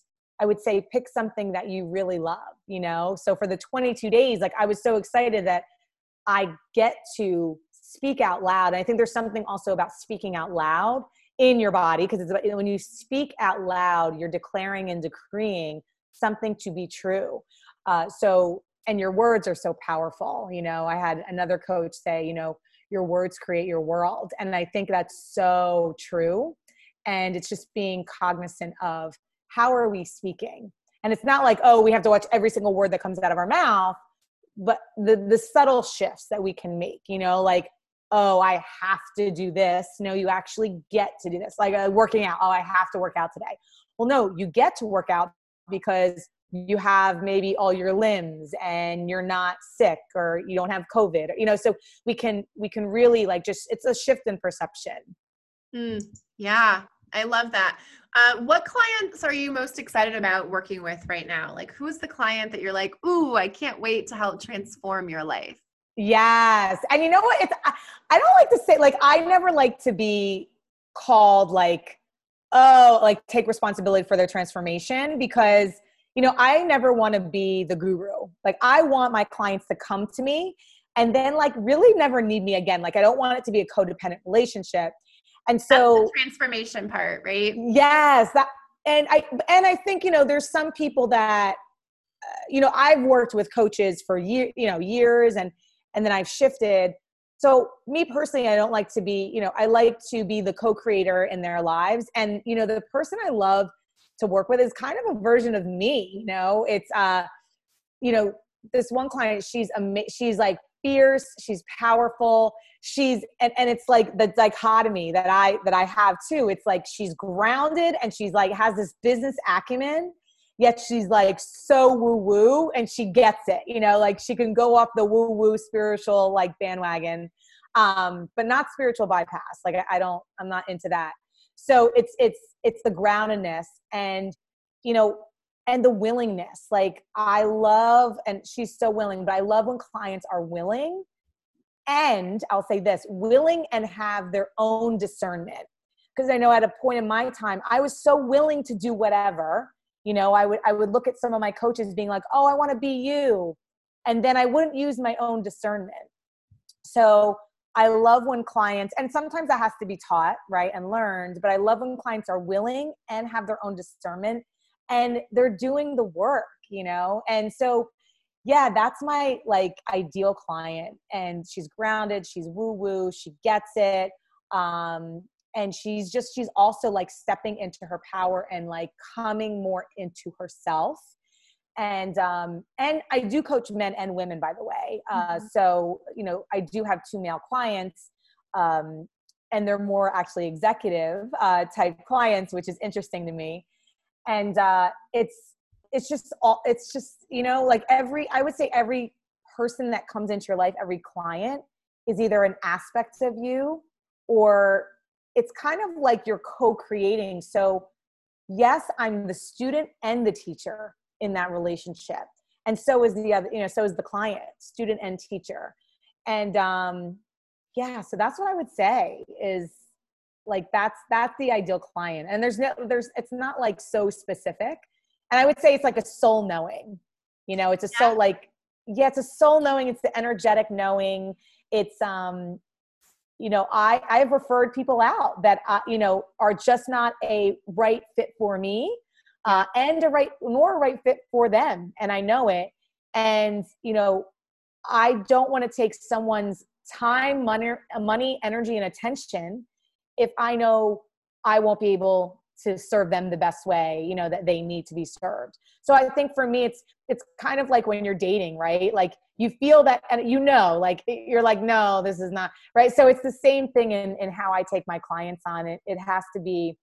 I would say pick something that you really love, you know? So for the 22 days, like I was so excited that I get to speak out loud. And I think there's something also about speaking out loud in your body because it's about, when you speak out loud, you're declaring and decreeing something to be true. Uh, so, and your words are so powerful. You know, I had another coach say, you know, your words create your world. And I think that's so true. And it's just being cognizant of how are we speaking? And it's not like, oh, we have to watch every single word that comes out of our mouth, but the the subtle shifts that we can make, you know, like, oh, I have to do this. No, you actually get to do this. Like uh, working out, oh, I have to work out today. Well, no, you get to work out because you have maybe all your limbs and you're not sick or you don't have covid you know so we can we can really like just it's a shift in perception mm, yeah I love that. Uh, what clients are you most excited about working with right now? Like, who's the client that you're like, ooh, I can't wait to help transform your life? Yes. And you know what? It's, I, I don't like to say, like, I never like to be called like, oh, like take responsibility for their transformation because, you know, I never want to be the guru. Like, I want my clients to come to me and then, like, really never need me again. Like, I don't want it to be a codependent relationship and so transformation part right yes that and i and i think you know there's some people that uh, you know i've worked with coaches for year you know years and and then i've shifted so me personally i don't like to be you know i like to be the co-creator in their lives and you know the person i love to work with is kind of a version of me you know? It's uh you know this one client she's ama- she's like fierce she's powerful she's and, and it's like the dichotomy that i that i have too. It's like she's grounded and she's like has this business acumen yet she's like so woo woo and she gets it you know? Like she can go off the woo woo spiritual like bandwagon um but not spiritual bypass. Like I, I don't i'm not into that so it's it's it's the groundedness and you know and the willingness like i love and she's so willing but i love when clients are willing and I'll say this willing and have their own discernment. Because I know at a point in my time, I was so willing to do whatever. You know, I would I would look at some of my coaches being like, "Oh, I want to be you," and then I wouldn't use my own discernment. So I love when clients, and sometimes that has to be taught, right, and learned. But I love when clients are willing and have their own discernment, and they're doing the work. You know, and so yeah, that's my like ideal client. And she's grounded, she's woo woo, she gets it. Um, and she's just, she's also like stepping into her power and like coming more into herself. And um, and I do coach men and women, by the way. Uh, mm-hmm. So you know, I do have two male clients, um, and they're more actually executive uh, type clients, which is interesting to me. And uh, it's it's just all it's just you know like every i would say every person that comes into your life every client is either an aspect of you or it's kind of like you're co-creating so yes i'm the student and the teacher in that relationship. And so is the other you know so is the client student and teacher. And um yeah so that's what i would say is like that's that's the ideal client. And there's no there's it's not like so specific. And i would say it's like a soul knowing you know it's a yeah. soul like yeah it's a soul knowing it's the energetic knowing. It's um you know i i've referred people out that uh, you know are just not a right fit for me uh, and a right nor a right fit for them and i know it. And you know i don't want to take someone's time money money energy and attention if i know i won't be able to serve them the best way you know that they need to be served. So i think for me it's it's kind of like when you're dating right? Like you feel that and you know like you're like no this is not right? So it's the same thing in in how i take my clients on. It it has to be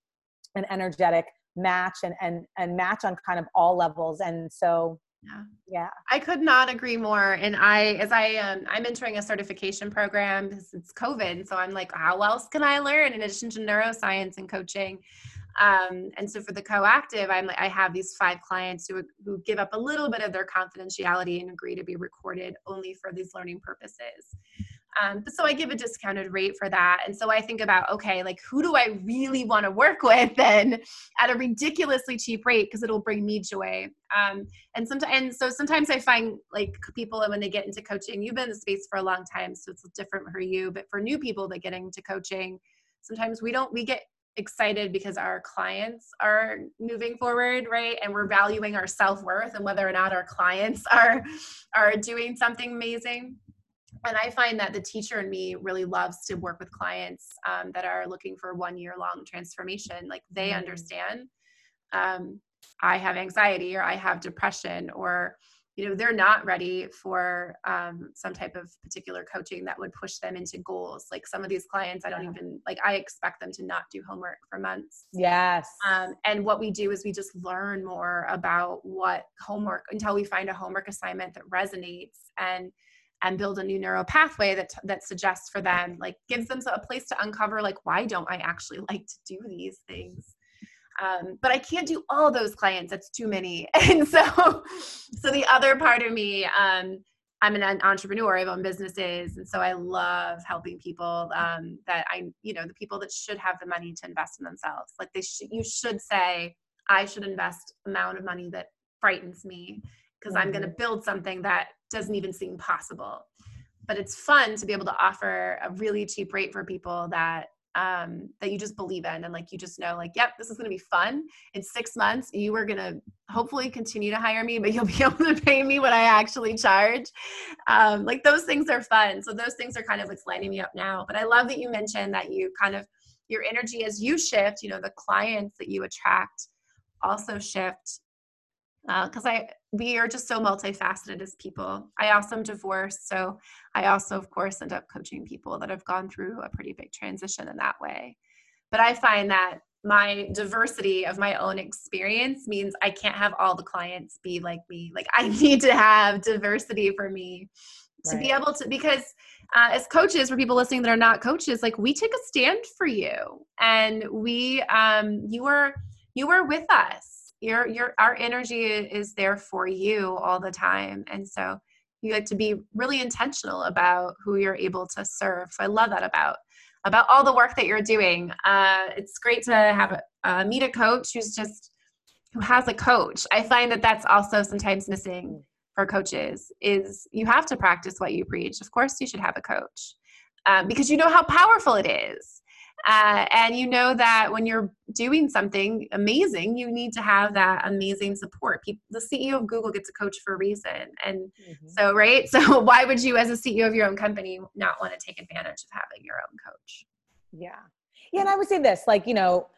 an energetic match and and and match on kind of all levels and so yeah. yeah. I could not agree more and i as i um, i'm entering a certification program it's covid so i'm like how else can i learn in addition to neuroscience and coaching? Um, and so for the coactive, I'm like I have these five clients who who give up a little bit of their confidentiality and agree to be recorded only for these learning purposes. Um, but so I give a discounted rate for that. And so I think about, okay, like who do I really want to work [LAUGHS] with then at a ridiculously cheap rate because it'll bring me joy. Um, and sometimes, and so sometimes I find like people when they get into coaching, you've been in the space for a long time, so it's different for you. But for new people that get into coaching, sometimes we don't, we get excited because our clients are moving forward right and we're valuing our self-worth and whether or not our clients [LAUGHS] are are doing something amazing and I find that the teacher in me really loves to work with clients um, that are looking for one year long transformation. Like they mm. understand um, I have anxiety or I have depression or you know they're not ready for um, some type of particular coaching that would push them into goals like some of these clients i don't yeah. even like i expect them to not do homework for months yes um, and what we do is we just learn more about what homework until we find a homework assignment that resonates and and build a new neural pathway that that suggests for them like gives them a place to uncover like why don't i actually [LAUGHS] like to do these things? Um, but i can't do all those clients that's too many. [LAUGHS] And so so the other part of me um, i'm an entrepreneur i've owned businesses and so i love helping people um, that i you know the people that should have the money to invest in themselves. Like they should you should say i should invest amount of money that frightens me because mm-hmm. i'm going to build something that doesn't even seem possible. But it's fun to be able to offer a really cheap rate for people that um, that you just believe in and like you just know like yep this is going to be fun in six months you are going to hopefully continue to hire me but you'll [LAUGHS] be able to pay me what i actually charge um, like those things are fun so those things are kind of what's lighting me up now but i love that you mentioned that you kind of your energy as you shift you know the clients that you attract also shift because uh, I we are just so multifaceted as people. I also am divorced, so I also, of course, end up coaching people that have gone through a pretty big transition in that way. But I find that my diversity of my own experience means I can't have all the clients be like me. Like I [LAUGHS] need to have diversity for me to right. be able to because uh, as coaches for people listening that are not coaches like we take a stand for you and we um you were you were with us your your our energy is there for you all the time. And so you get to be really intentional about who you're able to serve. So i love that about about all the work that you're doing. Uh, it's great to have a, uh, meet a coach who's just who has a coach. I find that that's also sometimes missing for coaches is you have to practice what you preach. Of course you should have a coach um, because you know how powerful it is uh, and you know that when you're doing something amazing, you need to have that amazing support. People, the CEO of Google gets a coach for a reason. And mm-hmm. so, right? [LAUGHS] So, why would you, as a CEO of your own company, not want to take advantage of having your own coach? Yeah. Yeah. And I would say this like, you know,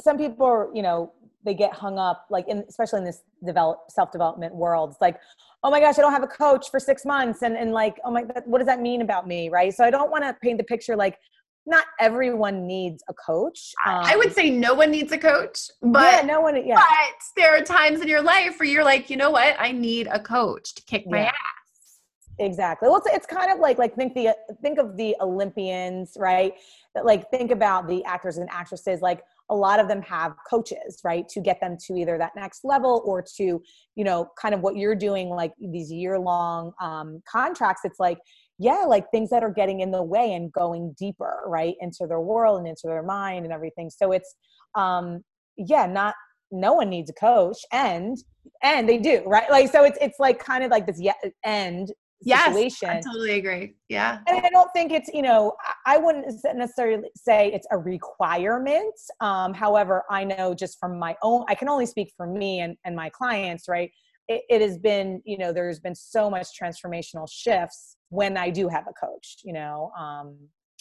some people are, you know, they get hung up like in especially in this develop self-development world it's like oh my gosh i don't have a coach for six months and, and like oh my what does that mean about me right so i don't want to paint the picture like not everyone needs a coach. Um, I would say no one needs a coach, but yeah, no one. Yeah. But there are times in your life where you're like, you know what? I need a coach to kick my yeah. ass. Exactly. Well, it's, it's kind of like like think the think of the Olympians, right? That like think about the actors and actresses. Like a lot of them have coaches, right, to get them to either that next level or to you know kind of what you're doing, like these year long um, contracts. It's like yeah like things that are getting in the way and going deeper right into their world and into their mind and everything so it's um yeah not no one needs a coach and and they do right like so it's it's like kind of like this yeah end situation. Yes, I totally agree. Yeah. And I don't think it's, you know, I wouldn't necessarily say it's a requirement. Um, however, I know just from my own, I can only speak for me and, and my clients, right? It, it has been, you know, there's been so much transformational shifts when I do have a coach, you know, um,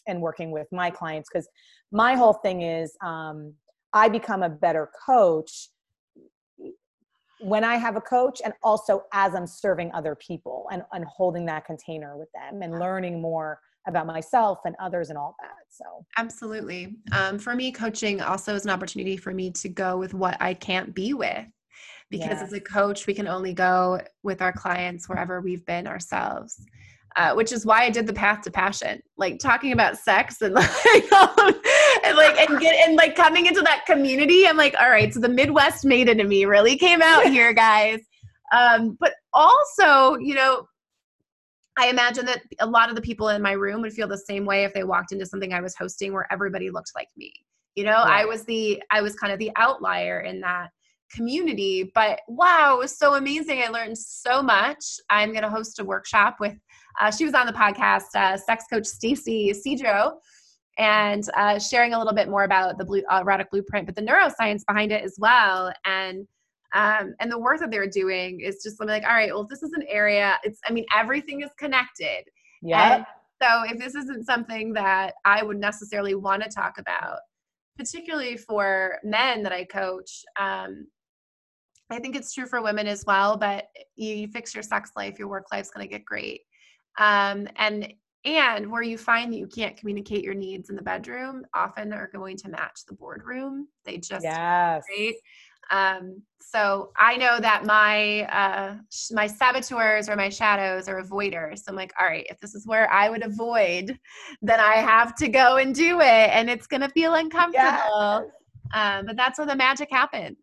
and working with my clients. Because my whole thing is um, I become a better coach when I have a coach and also as I'm serving other people and, and holding that container with them and learning more about myself and others and all that. So, absolutely. Um, for me, coaching also is an opportunity for me to go with what I can't be with. Because yes. as a coach, we can only go with our clients wherever we've been ourselves uh, which is why I did the path to passion, like talking about sex and [LAUGHS] like, and like and get and like coming into that community. I'm like, all right, so the Midwest maiden in me really came out [LAUGHS] here, guys. Um, but also, you know, I imagine that a lot of the people in my room would feel the same way if they walked into something I was hosting where everybody looked like me. You know, yeah. I was the I was kind of the outlier in that community, but wow, it was so amazing. I learned so much. I'm going to host a workshop with uh, she was on the podcast, uh, sex coach Stacy Cedro, and uh, sharing a little bit more about the blue, uh, erotic blueprint, but the neuroscience behind it as well. And um, and the work that they're doing is just something like, all right, well, if this is an area, it's, I mean, everything is connected. Yeah. So if this isn't something that I would necessarily want to talk about, particularly for men that I coach, um, I think it's true for women as well. But you, you fix your sex life, your work life's going to get great. Um, and and where you find that you can't communicate your needs in the bedroom, often are going to match the boardroom. They just yes. right. Um, so I know that my uh, my saboteurs or my shadows are avoiders. So I'm like, all right, if this is where I would avoid, then I have to go and do it, and it's gonna feel uncomfortable. Yes. Um, but that's where the magic happens.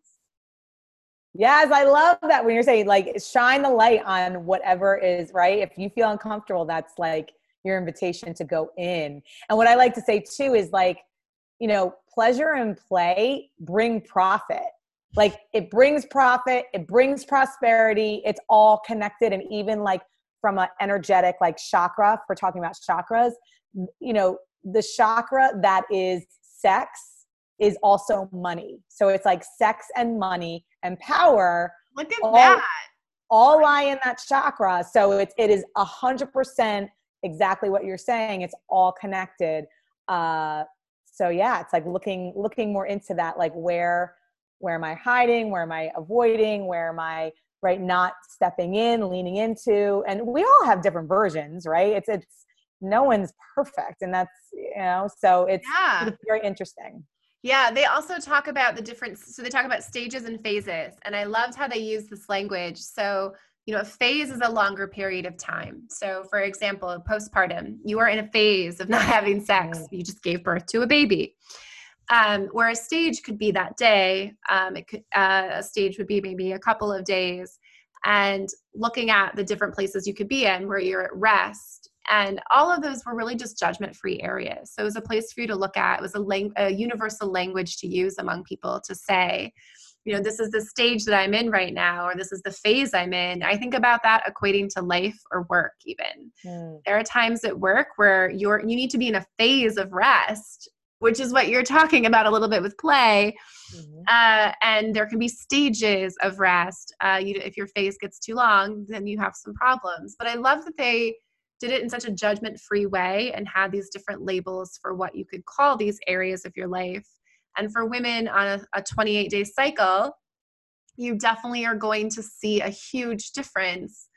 Yes, I love that when you're saying like shine the light on whatever is right. If you feel uncomfortable, that's like your invitation to go in. And what I like to say too is like, you know, pleasure and play bring profit like it brings profit it brings prosperity it's all connected and even like from an energetic like chakra if we're talking about chakras you know the chakra that is sex is also money. So it's like sex and money and power. Look at all, that. all lie in that chakra. So it's it is a hundred percent exactly what you're saying. It's all connected. Uh so yeah it's like looking looking more into that like where where am i hiding? Where am i avoiding? Where am i right not stepping in leaning into? And we all have different versions right? It's it's no one's perfect. And that's you know so it's, yeah. it's very interesting yeah, they also talk about the different, so they talk about stages and phases. And I loved how they use this language. So, you know, a phase is a longer period of time. So, for example, postpartum, you are in a phase of [LAUGHS] not having sex, mm. you just gave birth to a baby um, where a stage could be that day um, it could uh, a stage would be maybe a couple of days and looking at the different places you could be in where you're at rest and all of those were really just judgment free areas so it was a place for you to look at it was a, lang- a universal language to use among people to say you know this is the stage that i'm in right now or this is the phase i'm in i think about that equating to life or work even mm. there are times at work where you're you need to be in a phase of rest which is what you're talking about a little bit with play. Mm-hmm. Uh, and there can be stages of rest. Uh, you, if your phase gets too long, then you have some problems. But I love that they did it in such a judgment free way and had these different labels for what you could call these areas of your life. And for women on a, a 28 day cycle, you definitely are going to see a huge difference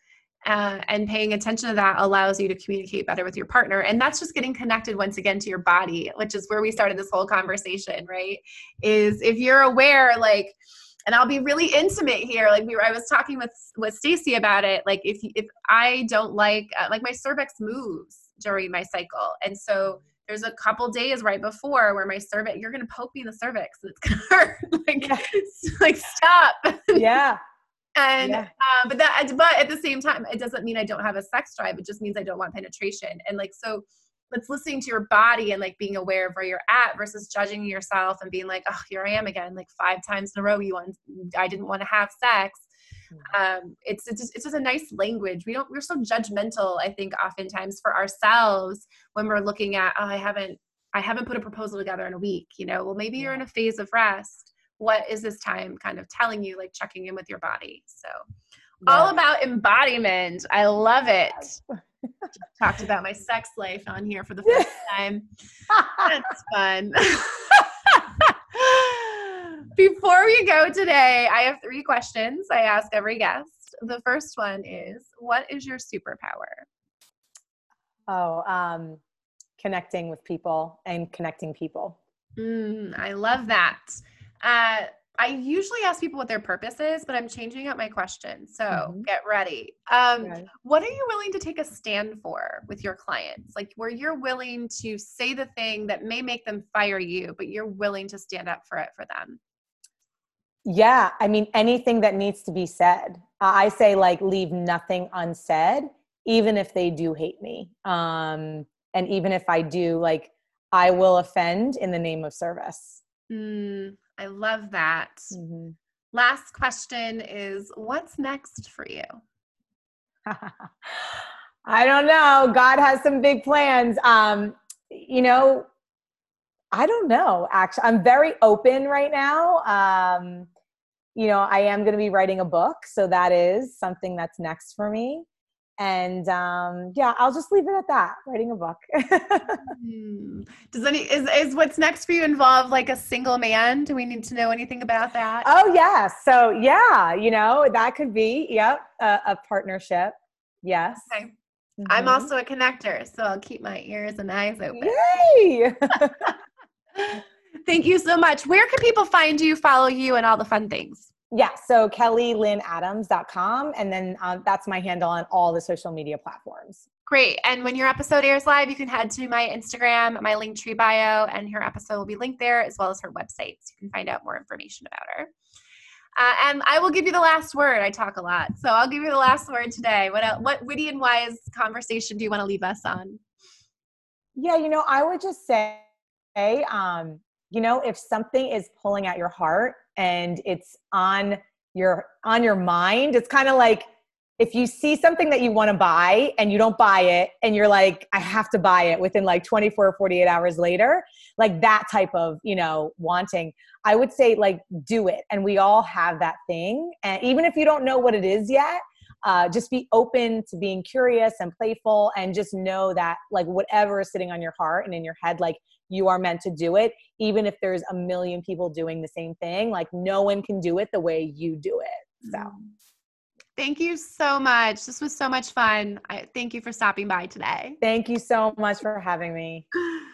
uh, and paying attention to that allows you to communicate better with your partner and that's just getting connected once again to your body which is where we started this whole conversation right is if you're aware like and I'll be really intimate here. Like we were, I was talking with with Stacy about it. Like if if I don't like uh, like my cervix moves during my cycle, and so there's a couple days right before where my cervix, you're gonna poke me in the cervix, and it's gonna [LAUGHS] hurt. like like stop. Yeah [LAUGHS] and yeah. uh, but that but at the same time it doesn't mean i don't have a sex drive it just means i don't want penetration and like so it's listening to your body and like being aware of where you're at versus judging yourself and being like oh here i am again like five times in a row you want i didn't want to have sex hmm. um, it's it's just, it's just a nice language. We don't we're so judgmental. I think oftentimes for ourselves when we're looking at oh I haven't I haven't put a proposal together in a week. You know, well maybe you're in a phase of rest what is this time kind of telling you like checking in with your body so yeah. all about embodiment i love it [LAUGHS] talked about my sex life on here for the [LAUGHS] first time. That's fun. [LAUGHS] Before we go today i have three questions i ask every guest. The first one is what is your superpower? Oh um connecting with people and connecting people. Mm, i love that. Uh, I usually ask people what their purpose is, but I'm changing up my question. So mm-hmm. get ready. Um, okay. What are you willing to take a stand for with your clients? Like where you're willing to say the thing that may make them fire you, but you're willing to stand up for it for them? Yeah. I mean, anything that needs to be said. I say, like, leave nothing unsaid. even if they do hate me. Um, and even if I do, like, I will offend in the name of service. Mm, I love that. Mm-hmm. Last question is what's next for you? [LAUGHS] I don't know. God has some big plans. Um, you know, I don't know. Actually, I'm very open right now. Um, you know, I am going to be writing a book, so that is something that's next for me. And um, yeah, I'll just leave it at that. Writing a book. [LAUGHS] Hmm. Does any is is what's next for you involve like a single man? Do we need to know anything about that? Oh yeah. So yeah, you know that could be. Yep, a, a partnership. Yes. Okay. Mm-hmm. I'm also a connector, so I'll keep my ears and eyes open. Yay! [LAUGHS] [LAUGHS] Thank you so much. Where can people find you, follow you, and all the fun things? Yeah, so kellylynnadams.com, and then um, that's my handle on all the social media platforms. Great. And when your episode airs live, you can head to my Instagram, my Linktree bio, and her episode will be linked there as well as her website. So you can find out more information about her. Uh, and I will give you the last word. I talk a lot, so I'll give you the last word today. What else, what witty and wise conversation do you want to leave us on? Yeah, you know, I would just say, um, you know, if something is pulling at your heart and it's on your on your mind, it's kind of like if you see something that you want to buy and you don't buy it and you're like i have to buy it within like 24 or 48 hours later like that type of you know wanting i would say like do it. And we all have that thing. And even if you don't know what it is yet uh, just be open to being curious and playful and just know that like whatever is sitting on your heart and in your head like you are meant to do it even if there's a million people doing the same thing like no one can do it the way you do it so mm-hmm. Thank you so much. This was so much fun. I thank you for stopping by today. Thank you so much for having me. [LAUGHS]